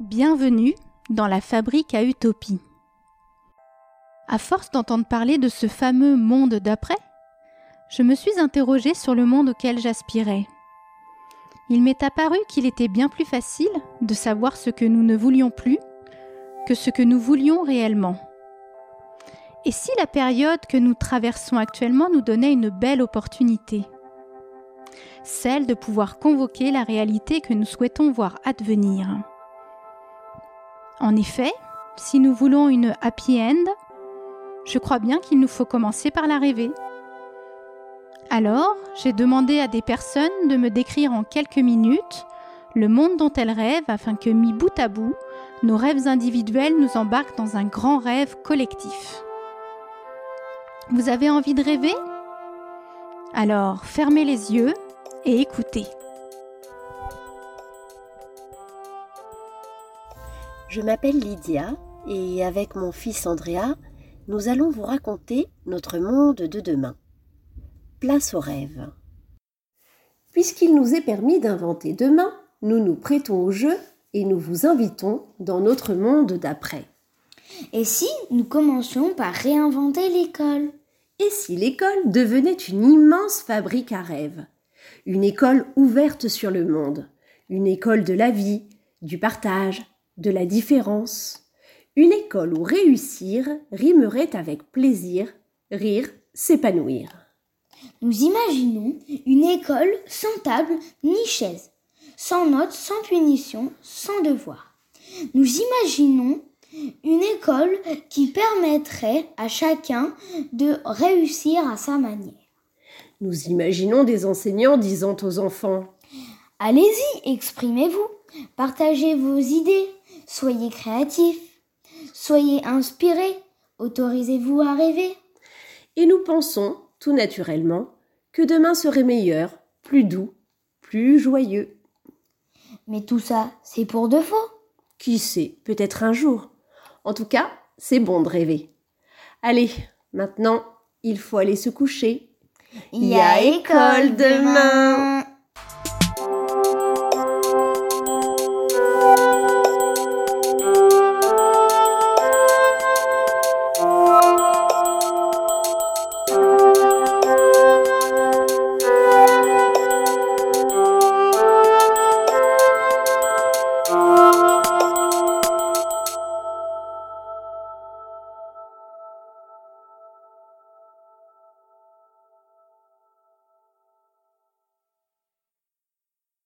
Bienvenue dans la fabrique à utopie. À force d'entendre parler de ce fameux monde d'après, je me suis interrogée sur le monde auquel j'aspirais. Il m'est apparu qu'il était bien plus facile de savoir ce que nous ne voulions plus que ce que nous voulions réellement. Et si la période que nous traversons actuellement nous donnait une belle opportunité? Celle de pouvoir convoquer la réalité que nous souhaitons voir advenir. En effet, si nous voulons une happy end, je crois bien qu'il nous faut commencer par la rêver. Alors, j'ai demandé à des personnes de me décrire en quelques minutes le monde dont elles rêvent afin que, mis bout à bout, nos rêves individuels nous embarquent dans un grand rêve collectif. Vous avez envie de rêver? Alors, fermez les yeux et écoutez. Je m'appelle Lydia et avec mon fils Andrea, nous allons vous raconter notre monde de demain. Place au rêve. Puisqu'il nous est permis d'inventer demain, nous nous prêtons au jeu et nous vous invitons dans notre monde d'après. Et si nous commencions par réinventer l'école? Et si l'école devenait une immense fabrique à rêves Une école ouverte sur le monde, une école de la vie, du partage, de la différence. Une école où réussir rimerait avec plaisir, rire, s'épanouir. Nous imaginons une école sans table ni chaise, sans notes, sans punition, sans devoir. Nous imaginons une école qui permettrait à chacun de réussir à sa manière. Nous imaginons des enseignants disant aux enfants Allez-y, exprimez-vous, partagez vos idées, soyez créatifs, soyez inspirés, autorisez-vous à rêver. Et nous pensons, tout naturellement, que demain serait meilleur, plus doux, plus joyeux. Mais tout ça, c'est pour de faux. Qui sait, peut-être un jour. En tout cas, c'est bon de rêver. Allez, maintenant, il faut aller se coucher. Il y a école demain.